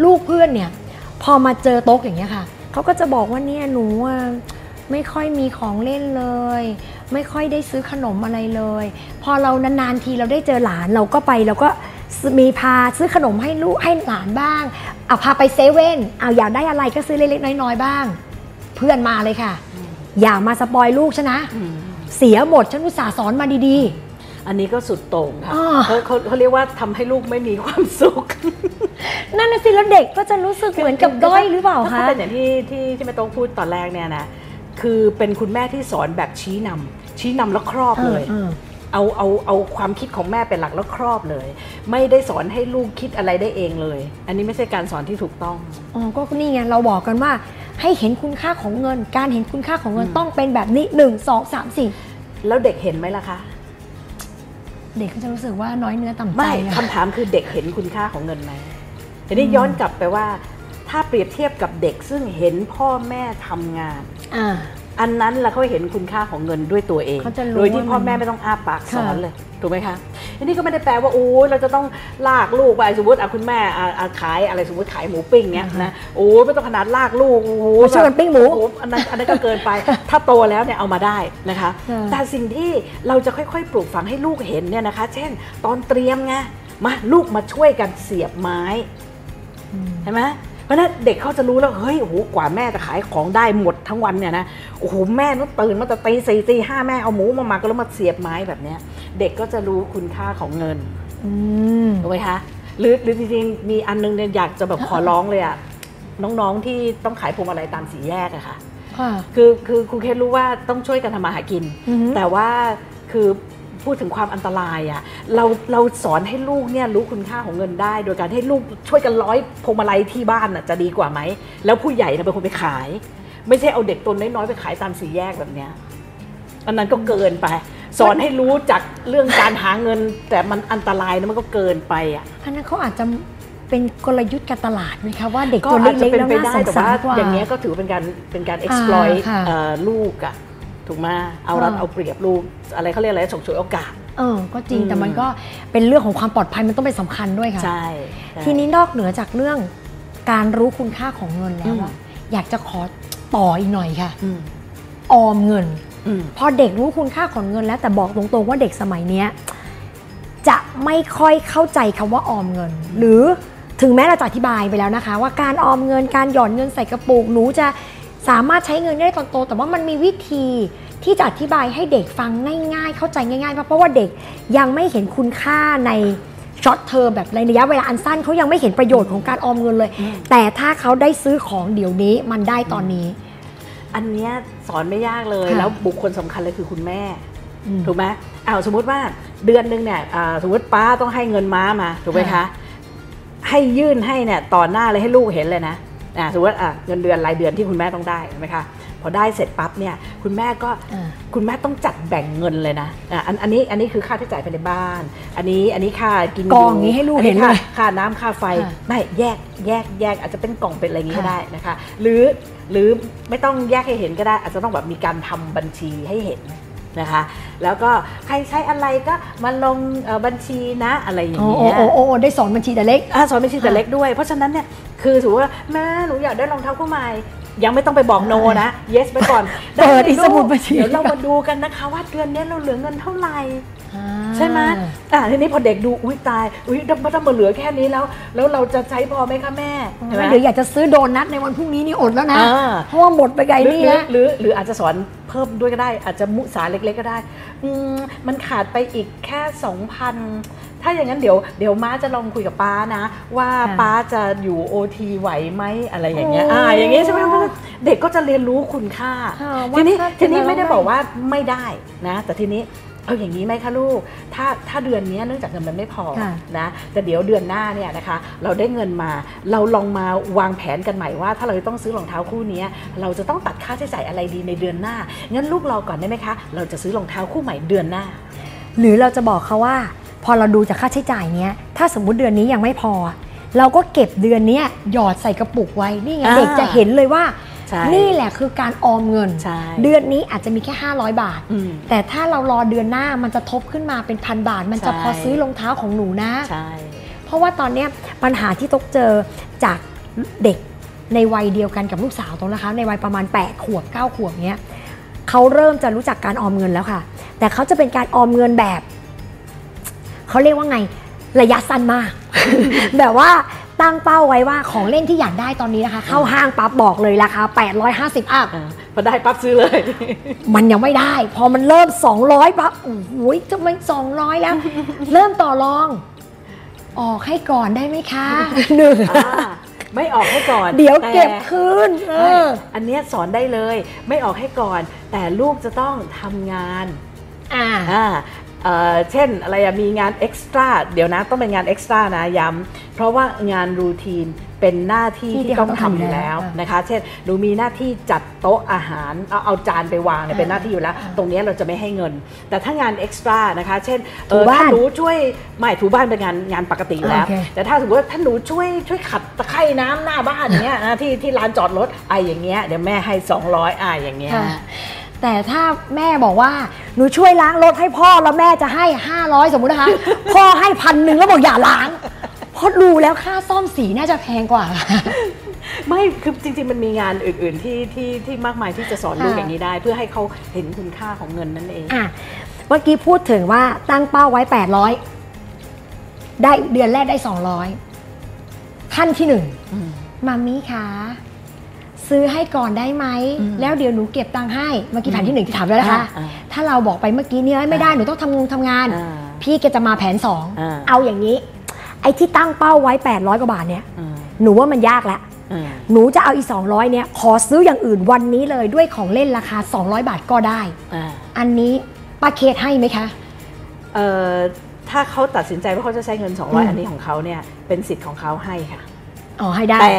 ลูกเพื่อนเนี่ย พอมาเจอโต๊ะอย่างเงี้ยค่ะเขาก็จะบอกว่าเนี่ยหนูอะ ไม่ค่อยมีของเล่นเลย ไม่ค่อยได้ซื้อขนมอะไรเลย พอเรานานๆทีเราได้เจอหลานเราก็ไปเราก็มีพาซื้อขนมให้ลูกให้หลานบ้างเอาพาไปเซเว่นเอาอยากได้อะไรก็ซื้อเล็กๆน้อยๆบ้าง เพื่อนมาเลยค่ะ อย่ามาสปอยลูกฉันนะอืมเสียหมดฉันอุตส่าห์สอนมาดีอันนี้ก็สุดโต่งค่ะอ่าเขาเขาเขาเรียกว่าทำให้ลูกไม่มีความสุขๆนั่นน่ะสิแล้วเด็กก็จะรู้สึกเหมือนกับด้อยหรือเปล่าถ้คะเป็นอย่างที่ที่ที่แม่โต้งพูดตอนแรกเนี่ยนะ คือเป็นคุณแม่ที่สอนแบบชี้นำชี้นำแล้วครอบเลยออเอาเอาเอาความคิดของแม่เป็นหลักแล้วครอบเลย ไม่ได้สอนให้ลูกคิดอะไรได้เองเลย อันนี้ไม่ใช่การสอนที่ถูกต้องอ๋อก็นี่ไงเราบอกกันว่า ให้เห็นคุณค่าของเงิน การเห็นคุณค่าของเงินอืมต้องเป็นแบบนี้หนึ่งสองสามสี่แล้วเด็กเห็นไหมล่ะคะ เด็กก็จะรู้สึกว่าน้อยเนื้อต่ำใจไม่อะคำถามคือเด็กเห็นคุณค่าของเงินไหมทีนี้ย้อนกลับไปว่า ถ้าเปรียบเทียบกับเด็กซึ่งเห็นพ่อแม่ทำงานอ่าอันนั้นแหละเขาเห็นคุณค่าของเงินด้วยตัวเองเขาจะรู้โดยที่ว่าพ่อมันแม่ไม่ต้องอ้าปากสอนค่ะเลยถูกไหมคะอันนี้ก็ไม่ได้แปลว่าโอ้ยเราจะต้องลากลูกไปสมมติอะคุณแม่อะอะขายอะไรสมมติขายหมูปิ้งเนี้ยนะโอ้ยไม่ต้องขนาดลากลูกโอ้โหมาช่วยกันปิ้งหมูโอ้โอันนั้นอันนั้นก็เกินไป ถ้าโตแล้วเนี่ยเอามาได้นะคะค่ะแต่สิ่งที่เราจะค่อยๆ ปลูกฝังให้ลูกเห็นเนี่ยนะคะ เช่น ตอนเตรียมไงมาลูกมาช่วยกันเสียบไม้อืมใช่ไหม เพราะฉะนั้นเด็กเขาจะรู้แล้วเฮ้ยโอ้โหกว่าแม่จะขายของได้หมดทั้งวันเนี่ยนะโอ้โหแม่ต้องตื่นมาแต่ตีสี่ตีห้าแม่เอาหมูมาหมักแล้วมาเสียบไม้แบบเนี้ย เด็กก็จะรู้คุณค่าของเงินอืมถูกไหมคะหรือหรือจริงๆมีอันนึงเนี่ยอยากจะแบบขอร้องเลยอะน้องๆที่ต้องขายพวงมาลัยตามสี่แยกอะค่ะค่ะคือคือครูเคสรู้ว่าต้องช่วยกันทำมาหากินอือฮึแต่ว่าคือ พูดถึงความอันตรายอะ่ะเราเราสอนให้ลูกเนี่ยรู้คุณค่าของเงินได้ โดยการให้ลูกช่วยกันร้อยพวงมาลัยที่บ้านน่ะจะดีกว่าไหม แล้วผู้ใหญ่น่ะเป็นคนไปขาย ไม่ใช่เอาเด็กตัวน้อยๆไปขายตามสี่แยกแบบเนี้ยอันนั้นก็เกินไป สอนให้รู้จากเรื่องการหาเงิน แต่มันอันตรายนะมันก็เกินไปอะอันนั้นเขาอาจจะเป็นกลยุทธ์การตลาดไหมคะว่าเด็กก็ตัวอาจจะเล็กๆเป็นแล้วไปน่าได้สงแต่สาว่ารกว่าอย่างเงี้ยก็ถือเป็นการเป็นการ exploit ค่ะเอ่อลูกอะ ถูกไหมเอารัดค่ะเอาเปรียบลูกอะไรเขาเรียกอะไรฉกฉวยโอกาสเออก็จริงอืมแต่มันก็เป็นเรื่องของความปลอดภัยมันต้องเป็นสำคัญด้วยค่ะใช่ใช่ทีนี้นอกเหนือจากเรื่องการรู้คุณค่าของเงินแล้วอะอยากจะขอต่ออีกหน่อยค่ะอืมออมเงินอืมพอเด็กรู้คุณค่าของเงินแล้วแต่บอกตรงๆว่าเด็กสมัยเนี้ยจะไม่ค่อยเข้าใจคำว่าออมเงิน หรือถึงแม้เราจะอธิบายไปแล้วนะคะ ว่าการออมเงินการหยอดเงินใส่กระปุกหนูจะ สามารถใช้เงินได้ตอนโต แต่ว่ามันมีวิธีที่จะอธิบายให้เด็กฟังง่ายๆ เข้าใจง่ายๆเพราะเพราะว่าเด็กยังไม่เห็นคุณค่าใน short term แบบในระยะเวลาอันสั้นเขายังไม่เห็นประโยชน์ของการออมเงินเลยอืมแต่ถ้าเขาได้ซื้อของเดี๋ยวนี้มันได้ตอนนี้ อันเนี้ยสอนไม่ยากเลยค่ะแล้วบุคคลสำคัญเลยคือคุณแม่อืมถูกไหมอ้าวสมมุติว่าเดือนหนึ่งเนี่ยอ่าสมมติป้าต้องให้เงินม้ามาถูกไหมคะค่ะให้ยื่นให้เนี่ยต่อหน้าเลยให้ลูกเห็นเลยนะ อ่าสมมติอะเงินเดือนรายเดือนที่คุณแม่ต้องได้ใช่ไหมคะพอได้เสร็จปั๊บเนี่ยคุณแม่ก็อ่าคุณแม่ต้องจัดแบ่งเงินเลยนะอะอันอันนี้อันนี้คือค่าที่จ่ายภายในบ้าน อันนี้อันนี้ค่ากินกองอย่างนี้ให้ลูกเห็นเลยค่าค่าน้ำค่าไฟค่ะไม่แยกแยกแยกอาจจะเป็นกล่องเป็นอะไรอย่างนี้ก็ค่ะได้นะคะ หรือหรือไม่ต้องแยกให้เห็นก็ได้ อาจจะต้องแบบมีการทำบัญชีให้เห็น นะคะ แล้วก็ใครใช้อะไรก็มาลงเอ่อบัญชีนะอะไรอย่างโอ้เงี้ยโอ้โอ้โอ้ได้สอนบัญชีแต่เล็กอะสอนบัญชีแต่เล็กด้วย เพราะฉะนั้นเนี่ยคือถือว่าแม่หนูอยากได้รองเท้าคู่ใหม่ยังไม่ต้องไปบอกโนนะ yes ไปก่อนเปิดไลยอีกสมุดบัญชีเดี๋ยวเรามาดูกันนะคะ ว่าเดือนนี้เราเหลือเงินเท่าไหร่อ่า ใช่ไหมอ่าทีนี้พอเด็กดูอุ้ยตายอุ้ยถ้าถ้ามาเหลือแค่นี้แล้ว แล้วเราจะใช้พอไหมคะแม่ใช่ไหมเดี๋ยวอยากจะซื้อโดนัทในวันพรุ่งนี้นี่อดแล้วนะอ่าเพราะว่าหมดไปไกลหรือนี่หรือแล้วหรือหรืออาจจะสอนเพิ่มด้วยก็ได้ อาจจะมุสาเล็ก ๆ ก็ได้อืมมันขาดไปอีกแค่2,000ถ้าอย่างนั้นเดี๋ยวเดี๋ยวม้าจะลองคุยกับป้านะ ว่าค่ะป้าจะอยู่โอทีไหวไหมอะไรอย่างเงี้ยโอ้อ่าอย่างเงี้ยใช่ไหมมันเด็กก็จะเรียนรู้คุณค่าค่ะทีนี้ว่าถ้าทีนี้จะไม่ได้เราไม่บอกว่าไม่ได้นะ แต่ทีนี้ เอาอย่างนี้ไหมคะลูก ถ้าถ้าเดือนนี้เนื่องจากเงินมันไม่พอค่ะนะ แต่เดี๋ยวเดือนหน้าเนี่ยนะคะ เราได้เงินมา เราลองมาวางแผนกันใหม่ว่า ถ้าเราจะต้องซื้อรองเท้าคู่เนี้ยเราจะต้องตัดค่าใช้จ่ายอะไรดีในเดือนหน้า งั้นลูกรอก่อนได้ไหมคะ เราจะซื้อรองเท้าคู่ใหม่เดือนหน้า หรือเราจะบอกเขาว่า พอเราดูจากค่าใช้จ่ายเนี้ย ถ้าสมมุติเดือนนี้ยังไม่พอ เราก็เก็บเดือนเนี้ยหยอดใส่กระปุกไว้ นี่ไงอ่าเด็กจะเห็นเลยว่าใช่ นี่แหละคือการออมเงินใช่เดือนนี้อาจจะมีแค่ 500 บาทอืมแต่ถ้าเรารอเดือนหน้ามันจะทบขึ้นมาเป็นพันบาท มันจะใช่พอซื้อรองเท้าของหนูนะใช่เพราะว่าตอนเนี้ยปัญหาที่ตกเจอจากเด็กในวัยเดียวกันกับลูกสาวตรงนะคะ ในวัยประมาณ 8 ขวบ 9 ขวบเนี้ยเขาเริ่มจะรู้จักการออมเงินแล้วค่ะ แต่เขาจะเป็นการออมเงินแบบ เขาเรียกว่าไงระยะสั้นมาก แบบว่า ตั้งเป้าไว้ว่าของเล่นที่อยากได้ตอนนี้นะคะ เข้าห้างปั๊บบอกเลยราคา 850อัพอ่าพอได้ปั๊บซื้อเลย มันยังไม่ได้ พอมันเริ่ม 200ปั๊บโอ้โหจะไม่200 แล้ว เริ่มต่อรอง ออกให้ก่อนได้ไหมคะหนึ่งอ่าไม่ออกให้ก่อน เดี๋ยวแต่เก็บคืนเอไม่ออันเนี้ยสอนได้เลย ไม่ออกให้ก่อน แต่ลูกจะต้องทำงานอ่าอ่า เอ่อเช่นอะไรอะมีงานเอ็กซ์ตร้าเดี๋ยวนะต้องเป็นงานเอ็กซ์ตร้านะย้ำเพราะว่างานรูทีนเป็นหน้าที่ที่ที่ต้องเขาต้องทำทำอยู่แล้วอยู่แล้วนะคะ เช่นหนูมีหน้าที่จัดโต๊ะอาหารเอาเอาจานไปวางเนี่ยอ่าเป็นหน้าที่อยู่แล้วอ่าตรงเนี้ยเราจะไม่ให้เงิน แต่ถ้างานเอ็กซ์ตร้านะคะ เช่นเอถูอบ้านถ้าหนูช่วยไม่ถูบ้านเป็นงานงานปกติอยู่แล้วโอเคแต่ถ้าสมมติว่าถ้าหนูช่วยช่วยขัดตะไคร่น้ำหน้าบ้านเนี้ยนะที่ที่ลานจอดรถไออย่างเงี้ยเดี๋ยวแม่ให้ 200อ่าอย่างเงี้ยค่ะ แต่ถ้าแม่บอกว่าหนูช่วยล้างรถให้พ่อแล้วแม่จะให้ 500 สมมุตินะคะ พ่อให้พันหนึ่งแล้วบอกอย่าล้างเพราะดูแล้วค่าซ่อมสีน่าจะแพงกว่า ไม่คือจริง ๆ มันมีงานอื่น ๆ ที่ที่ที่มากมายที่จะสอนลูกค่ะอย่างนี้ได้ เพื่อให้เขาเห็นคุณค่าของเงินนั่นเองอะเมื่อกี้พูดถึงว่าตั้งเป้าไว้ 800 ได้เดือนแรกได้ 200 ขั้นที่หนึ่งอืมมามีคะ ซื้อให้ก่อนได้ไหมอืมแล้วเดี๋ยวหนูเก็บตังค์ให้ เมื่อกี้อืมแผนที่หนึ่งที่ถามแล้วนะคะอ่าถ้าเราบอกไปเมื่อกี้เนี่ยไม่ได้หนูต้องทำงงทำงานอ่าพี่แกจะมาแผนสองอ่าเอาอย่างนี้ ไอ้ที่ตั้งเป้าไว้ 800 กว่าบาทเนี่ยอืมหนูว่ามันยากแล้วอืมหนูจะเอาอีก200 เนี่ย ขอซื้ออย่างอื่นวันนี้เลยด้วยของเล่นราคา 200 บาทก็ได้อ่าอันนี้ป้าเคสให้ไหมคะเอ่อถ้าเขาตัดสินใจว่าเขาจะใช้เงินอืม200 อันนี้ของเขาเนี่ยเป็นสิทธิ์ของเขาให้ค่ะอ๋อให้ได้แต่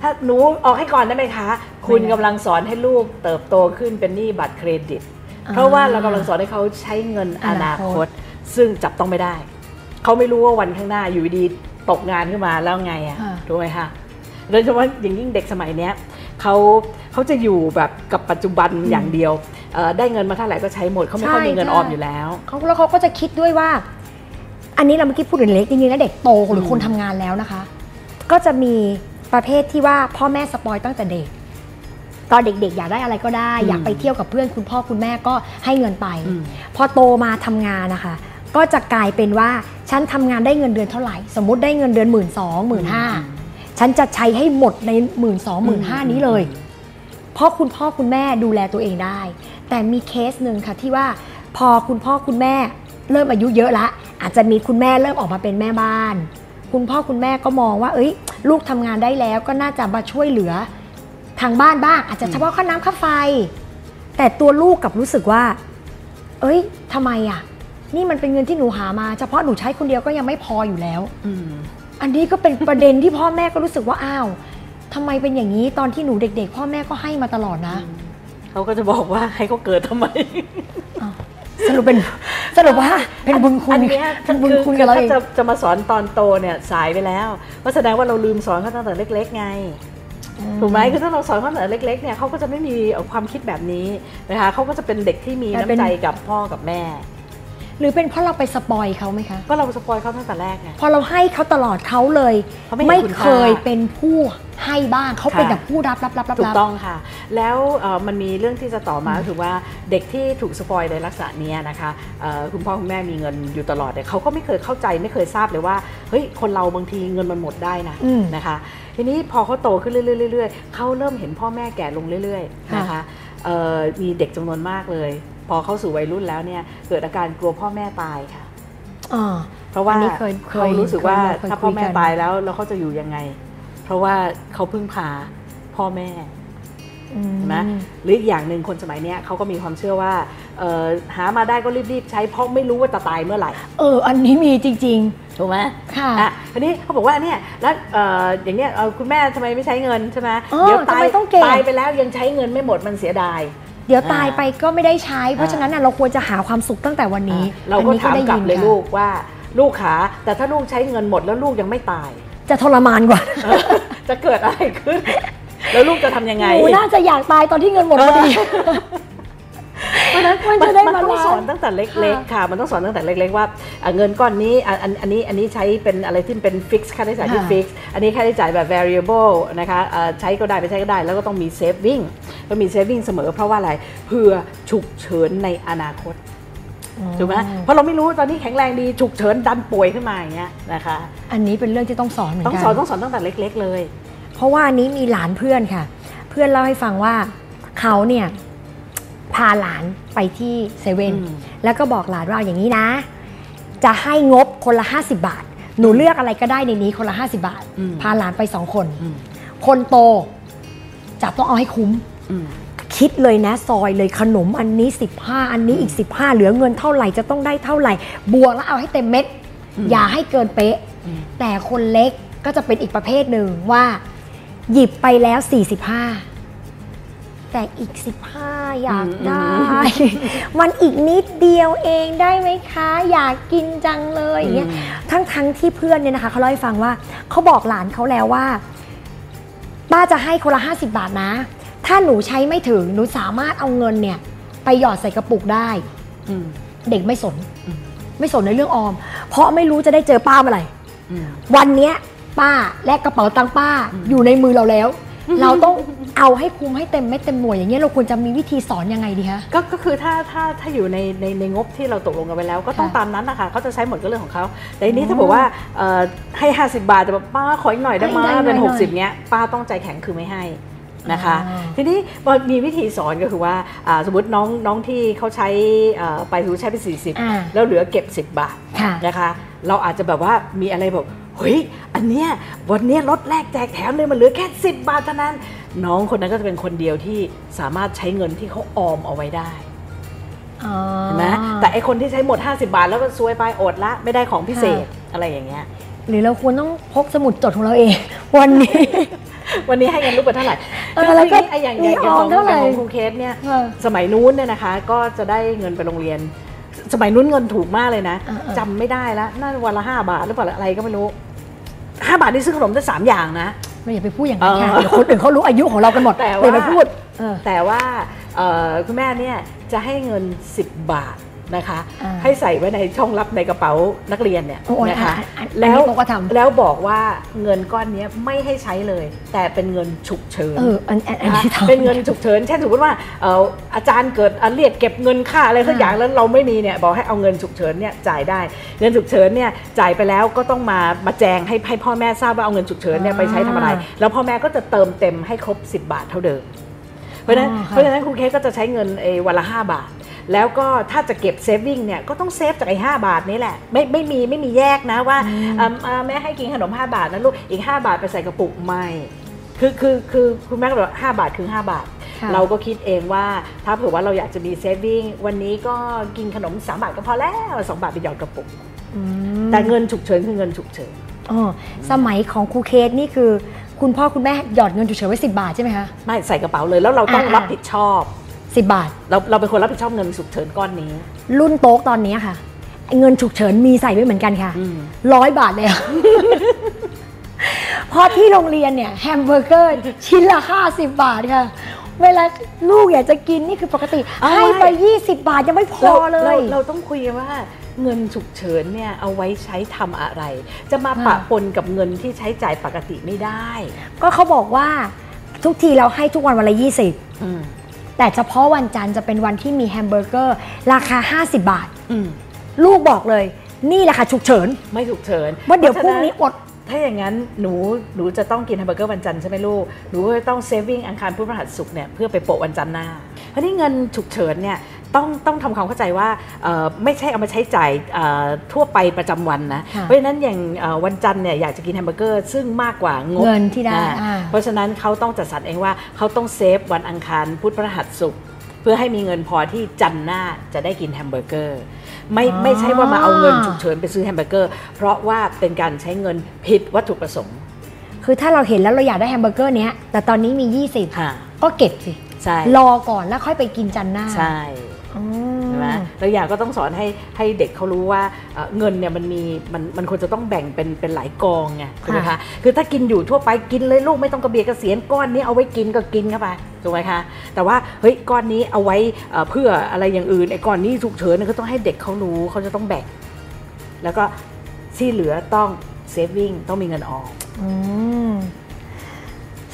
ถ้าหนูออกให้ก่อนได้ไหมคะ คุณไม่ได้กำลังสอนให้ลูกเติบโตขึ้นเป็นหนี้บัตรเครดิตอ่าเพราะว่าเรากำลังสอนให้เขาใช้เงินออนานาคคตตซึ่งจับต้องไม่ได้ เขาไม่รู้ว่าวันข้างหน้าอยู่ดีๆตกงานขึ้นมาแล้วไงอะอ่าถูกไหมคะโดยเฉพาะอย่างยิ่งเด็กสมัยเนี้ยเขาเขาจะอยู่แบบกับปัจจุบันอย่างเดียวเอ่อได้เงินมาเท่าไหร่ก็ใช้หมดเขาไม่ค่อยมีเงินออมอยู่แล้วเขาแล้วเขาก็จะคิดด้วยว่า อันนี้เราเมื่อกี้พูดถึงเล็กจริงๆแล้วเด็กโตหรือคนทำงานแล้วนะคะ ก็จะมี ประเภทที่ว่าพ่อแม่สปอยตั้งแต่เด็ก ตอนเด็กๆ อยากได้อะไรก็ได้อืมอยากไปเที่ยวกับเพื่อนคุณพ่อคุณแม่ก็ให้เงินไปอืมพอโตมาทำงานนะคะ ก็จะกลายเป็นว่าฉันทำงานได้เงินเดือนเท่าไหร่ สมมติได้เงินเดือนหมื่นสองหมื่นห้าฉันจะใช้ให้หมดในหมื่นสองหมื่นห้านี้เลย เพราะคุณพ่อคุณแม่ดูแลตัวเองได้ แต่มีเคสหนึ่งค่ะที่ว่าพอคุณพ่อคุณแม่เริ่มอายุเยอะละอาจจะมีคุณแม่เริ่มออกมาเป็นแม่บ้าน คุณพ่อคุณแม่ก็มองว่า เอ้ย ลูกทำงานได้แล้วก็น่าจะมาช่วยเหลือทางบ้านบ้าง อาจจะเฉพาะค่าน้ำค่าไฟ แต่ตัวลูกกลับรู้สึกว่า เอ้ยทำไมอะ นี่มันเป็นเงินที่หนูหามาเฉพาะหนูใช้คนเดียวก็ยังไม่พออยู่แล้วอืมอันนี้ก็เป็นประเด็นที่พ่อแม่ก็รู้สึกว่าอ้าวทำไมเป็นอย่างนี้ตอนที่หนูเด็ก ๆ พ่อแม่ก็ให้มาตลอดนะเขาก็จะบอกว่าให้เขาเกิดทำไม สรุปเป็นสรุปว่าเป็นบุญคุณอันเนี้ยเป็นบุญคุณอกับเราถ้าเองจะจะมาสอนตอนโตเนี่ยสายไปแล้วเพราะแสดงว่าเราลืมสอนเขาตั้งแต่เล็ก ๆ ไงถูกไหมคือถ้าเราสอนเขาตั้งแต่เล็ก ๆ เนี่ยเขาก็จะไม่มีความคิดแบบนี้นะคะเขาก็จะเป็นเด็กที่มีแต่เป็นน้ำใจกับพ่อกับแม่ หรือเป็นเพราะเราไป spoil เขาไหมคะ ก็เรา spoil เขาตั้งแต่แรกไง พอเราให้เขาตลอดเขาเลยเขาไม่เห็นคุณค่า เคยเป็นผู้ให้บ้างเขาเป็นค่ะแบบผู้รับรับรับรับรับถูกต้องค่ะ แล้วเอ่อมันมีเรื่องที่จะต่อมาก็คือว่าเด็กที่ถูก spoil ในลักษณะเนี้ยนะคะเอ่อคุณพ่อคุณแม่มีเงินอยู่ตลอดเนี่ยเขาก็ไม่เคยเข้าใจไม่เคยทราบเลยว่าเฮ้ยคนเราบางทีเงินมันหมดได้นะอืมนะคะ ทีนี้พอเขาโตขึ้นเรื่อยๆเรื่อยๆเขาเริ่มเห็นพ่อแม่แก่ลงเรื่อยๆนะคะเอ่อมีเด็กจำนวนมากเลย พอเข้าสู่วัยรุ่นแล้วเนี่ยเกิดอาการกลัวพ่อแม่ตายค่ะอ่าเพราะว่าอันนี้เคยเคยเขารู้สึกว่าเคยถ้าพ่อแม่คุยกันตายแล้วแล้วเขาจะอยู่ยังไง เพราะว่าเขาพึ่งพาพ่อแม่อืมใช่ไหมหรืออีกอย่างหนึ่งคนสมัยเนี้ยเขาก็มีความเชื่อว่าเอ่อหามาได้ก็รีบๆใช้เพราะไม่รู้ว่าจะตายเมื่อไหร่ เออ อันนี้มีจริงถูกไหมๆค่ะอะทีนี้เขาบอกว่าเนี่ยแล้วเอ่ออย่างเนี้ยเอ่อคุณแม่ทำไมไม่ใช้เงินใช่ไหมเออเดี๋ยวตายทำไมต้องเก็บตายไปแล้วยังใช้เงินไม่หมดมันเสียดาย เดี๋ยวอ่าตายไปก็ไม่ได้ใช้ เพราะฉะนั้นน่ะเราควรจะหาความสุขตั้งแต่วันนี้อะเราก็อันนี้ถามได้กลับนเลยค่ะลูกว่าลูกขาแต่ถ้าลูกใช้เงินหมดแล้วลูกยังไม่ตาย จะทรมานกว่า จะเกิดอะไรขึ้น แล้วลูกจะทำยังไงหนูน่าจะอยากตายตอนที่เงินหมดพอดี มันจะได้มันต้องบาลานซ์สอนตั้งแต่เล็กๆค่ะ มันต้องสอนตั้งแต่เล็ก ๆ ว่าอะเงินก้อนนี้อะอันอันนี้อันนี้ใช้เป็นอะไรที่เป็น fix ค่าใช้จ่ายที่ค่ะ fix อันนี้ค่าใช้จ่ายแบบ variable นะคะเอ่อใช้ก็ได้ไม่ใช้ก็ได้ แล้วก็ต้องมี saving ก็มี saving เสมอเพราะว่าอะไรเพื่อฉุกเฉินในอนาคตถูกไหมเพราะเราไม่รู้ตอนนี้แข็งแรงดีฉุกเฉินดันป่วยขึ้นมาอย่างเงี้ยนะคะ อันนี้เป็นเรื่องที่ต้องสอนเหมือนต้องกันสอนต้องสอนตั้งแต่เล็ก ๆ เลย เพราะว่าอันนี้มีหลานเพื่อนค่ะ เพื่อนเล่าให้ฟังว่าเขาเนี่ย พาหลานไปที่เซเว่นอืมแล้วก็บอกหลานว่าเอาอย่างนี้นะ จะให้งบคนละ 50 บาท หนูเลือกอะไรก็ได้ในนี้คนละ 50 บาทอืมพาหลานไปสองคนอืมคนโตจะต้องเอาให้คุ้มอืมคิดเลยนะซอยเลยขนมอันนี้ 15 อันนี้อีก 15 เหลือเงินเท่าไหร่จะต้องได้เท่าไหร่ บวกแล้วเอาให้เต็มเม็ดอืมอย่าให้เกินเป๊ะอืมแต่คนเล็กก็จะเป็นอีกประเภทหนึ่งว่า หยิบไปแล้ว 45 แต่อีก 15 อยากได้ มันอีกนิดเดียวเองได้ไหมคะ อยากกินจังเลยอย่างเงี้ยทั้งทั้งๆที่เพื่อนเนี่ยนะคะเขาเล่าให้ฟังว่าเขาบอกหลานเขาแล้วว่า ป้าจะให้คนละ 50 บาทนะ ถ้าหนูใช้ไม่ถึง หนูสามารถเอาเงินเนี่ย ไปหยอดใส่กระปุกได้อืมเด็กไม่สนอืมไม่สนในเรื่องออม เพราะไม่รู้จะได้เจอป้าเมื่อไหร่อืมวันเนี้ย ป้าและกระเป๋าตังค์ป้าอืมอยู่ในมือเราแล้ว เราต้อง เอาให้คุ้มให้เต็มไม่เต็มหน่วยอย่างเงี้ยเราควรจะมีวิธีสอนยังไงดีคะก็ก็คือถ้าถ้าถ้าอยู่ในในในงบที่เราตกลงกันไว้แล้ว ก็ต้องค่ะตามนั้นนะคะเขาจะใช้หมดก็เรื่องของเขาแต่ทีนี้อ๋อถ้าบอกว่าเอ่อให้ 50 บาทแต่แบบป้าขออีกหน่อยได้ไหมให้หน่อยเป็นหน่อย60เนี้ยป้าต้องใจแข็งคือไม่ให้นะคะอ่าทีนี้มันมีวิธีสอนก็คือว่าอ่าสมมติน้องน้องที่เขาใช้เอ่อไปสมมติใช้ไปอ่า40 แล้วเหลือเก็บ 10 บาทค่ะนะคะ เราอาจจะแบบว่ามีอะไรแบบ เฮ้ยอันเนี้ยวันเนี้ยลดแลกแจกแถมเลยมันเหลือแค่ 10 บาทเท่านั้น น้องคนนั้นก็จะเป็นคนเดียวที่สามารถใช้เงินที่เขาออมเอาไว้ได้อ๋อเห็นไหมแต่ไอคนที่ใช้หมด 50 บาทแล้วก็ซวยไปอดละไม่ได้ของพิเศษค่ะอะไรอย่างเงี้ยหรือเราควรต้องพกสมุดจดของเราเอง วันนี้ วันนี้ให้เงินลูกไปเท่าไหร่เออแล้วก็ไออย่างอมีย่างออมของเท่าไหร่อย่างของครูเคสเนี่ยเออสมัยนู้นเนี่ยนะคะ ก็จะได้เงินไปโรงเรียน สมัยนู้นเงินถูกมากเลยนะเออเออจำไม่ได้แล้วน่าจะวันละห้าบาทหรือเปล่าอะไรก็ไม่รู้ ห้าบาทนี่ซื้อขนมได้สามอย่างนะไม่อย่าไปพูดอย่างนั้นค่ะเออเดี๋ยวคนอื่นเขารู้อายุของเรากันหมดแต่ว่าเดี๋ยวไปพูดเออแต่ว่าเอ่อคุณแม่เนี่ยจะให้เงิน 10 บาท นะคะอ่าให้ใส่ไว้ในช่องลับในกระเป๋านักเรียนเนี่ยโอ้ยนะคะอันอันอันแล้วนี้โมก็ทำแล้วบอกว่าเงินก้อนเนี้ยไม่ให้ใช้เลย แต่เป็นเงินฉุกเฉินเอออันอันอันนะคะนี้ทำเป็นเงินฉุกเฉินเช่นสมมติว่าเอ่ออาจารย์เกิดอะเรียกเก็บเงินค่าอะไรสักอ่าอย่างแล้วเราไม่มีเนี่ยบอกให้เอาเงินฉุกเฉินเนี่ยจ่ายได้เงินฉุกเฉินเนี่ยจ่ายไปแล้วก็ต้องมามาแจงให้ให้พ่อแม่ทราบว่าเอาเงินฉุกเฉินเนี่ยไปใช้ทำอะไร แล้วพ่อแม่ก็จะเติมเต็มให้ครบ 10 บาทเท่าเดิมเพราะฉะนั้นอ๋อค่ะเพราะฉะนั้นครูเคสก็จะใช้เงินเออวันละ 5 บาท แล้วก็ถ้าจะเก็บ saving เนี่ยก็ต้อง save จากไอ้5บาทนี้แหละ ไม่ไม่มีไม่มีแยกนะว่าเอิ่มเอ่อแม่ให้กินขนม 5 บาทนะลูกอีก 5 บาทไปใส่กระปุกไม่คือคือคือคุณแม่ก็บอกว่า5บาทคือ5บาทค่ะเราก็คิดเองว่าถ้าเผื่อว่าเราอยากจะมีเซฟวิ่งวันนี้ก็กินขนม 3 บาทก็พอแล้วสองบาทไปหยอดกระปุกอืมแต่เงินฉุกเฉินคือเงินฉุกเฉินอ๋อสมัยของครูเคสนี่คือ คุณพ่อคุณแม่หยอดเงินฉุกเฉินไว้10บาทใช่ไหมคะไม่ใส่กระเป๋าเลยแล้วเราต้องอ่ารับผิดชอบ 10บาท เราเราเป็นคนรับผิดชอบเงินฉุกเฉินก้อนนี้ รุ่นโต๊ะตอนนี้ค่ะ เงินฉุกเฉินมีใส่ไว้เหมือนกันค่ะอืมร้อยบาทเลยอะเพราะที่โรงเรียนเนี่ยแฮมเบอร์เกอร์ชิ้นละ50บาทค่ะ เวลาลูกอยากจะกินนี่คือปกติเอาให้ไปไม่20 บาทยังไม่พอเลเรายเราต้องคุยกันว่าเงินฉุกเฉินเนี่ยเอาไว้ใช้ทำอะไร จะมาค่ะปะปนกับเงินที่ใช้จ่ายปกติไม่ได้ ก็เขาบอกว่าทุกทีเราให้ทุกวันวันละ20อืม แต่เฉพาะวันจันทร์จะเป็นวันที่มีแฮมเบอร์เกอร์ ราคา 50 บาทอืมลูกบอกเลยนี่แหละค่ะฉุกเฉิน ไม่ฉุกเฉินว่าเดี๋ยวพพาะรุ่งฉะนี้อดถ้าอย่างนั้นหนูหนูจะต้องกินแฮมเบอร์เกอร์วันจันทร์ใช่ไหมลูก หนูก็ต้อง saving อังคารพุธพฤหัสศุกร์เนี่ยเพื่อไปโปะวันจันทร์หน้า เพราะนี่เงินฉุกเฉินเนี่ย ต้องต้องทำความเข้าใจว่าเอ่อไม่ใช่เอามาใช้จ่ายเอ่อทั่วไปประจำวันนะค่ะเพราะฉะนั้นอย่างเอ่อวันจันทร์เนี่ยอยากจะกินแฮมเบอร์เกอร์ซึ่งมากกว่างบเงินที่ได้อ่าอ่าเพราะฉะนั้นเขาต้องจัดสรรเองว่าเขาต้อง save วันอังคารพุธพฤหัสศุกร์เพื่อให้มีเงินพอที่จันทร์หน้าจะได้กินแฮมเบอร์เกอร์ไม่อ๋อไม่ใช่ว่ามาเอาเงินฉุกเฉินไปซื้อแฮมเบอร์เกอร์เพราะว่าเป็นการใช้เงินผิดวัตถุประสงค์ คือถ้าเราเห็นแล้วเราอยากได้แฮมเบอร์เกอร์เนี้ยแต่ตอนนี้มีค่ะ20ก็เก็บสิใช่รอก่อนแล้วค่อยไปกินจันทร์หน้าใช่อืม ใช่ไหมแล้วอย่างก็ต้องสอนให้ให้เด็กเขารู้ว่าเอ่อเงินเนี่ยมันมีมันมันควรจะต้องแบ่งเป็นเป็นหลายกองไงถูกไหมคะคือถ้ากินอยู่ทั่วไปกินเลยลูกไม่ต้องกระเบียดกระเสียรก้อนนี้เอาไว้กินก็กินเข้าไปถูกไหมคะแต่ว่าเฮ้ยก้อนนี้เอาไว้เอ่อเพื่ออะไรอย่างอื่นไอ้ก้อนนี้ฉุกเฉินเนี่ยก็ต้องให้เด็กเขารู้เขาจะต้องแบ่ง แล้วก็ที่เหลือต้องเซฟวิ่งต้องมีเงินออมอืม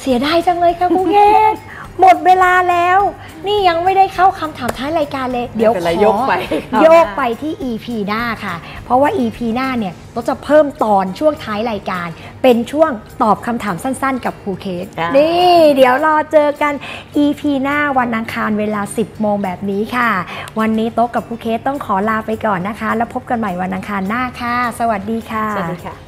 เสียดายจังเลยค่ะครูเกศ หมดเวลาแล้ว นี่ยังไม่ได้เข้าคำถามท้ายรายการเลย เดี๋ยวไม่เป็นไรขอยกไปโยกไปที่ EP หน้าค่ะ เพราะว่า EP หน้าเนี่ยเราจะเพิ่มตอนช่วงท้ายรายการ เป็นช่วงตอบคำถามสั้น ๆ กับครูเคสได้นี่เดี๋ยวรอเจอกัน EP หน้าวันอังคารเวลา 10 โมงแบบนี้ค่ะ วันนี้โต๊ะกับครูเคสต้องขอลาไปก่อนนะคะ แล้วพบกันใหม่วันอังคารหน้าค่ะ สวัสดีค่ะสวัสดีค่ะ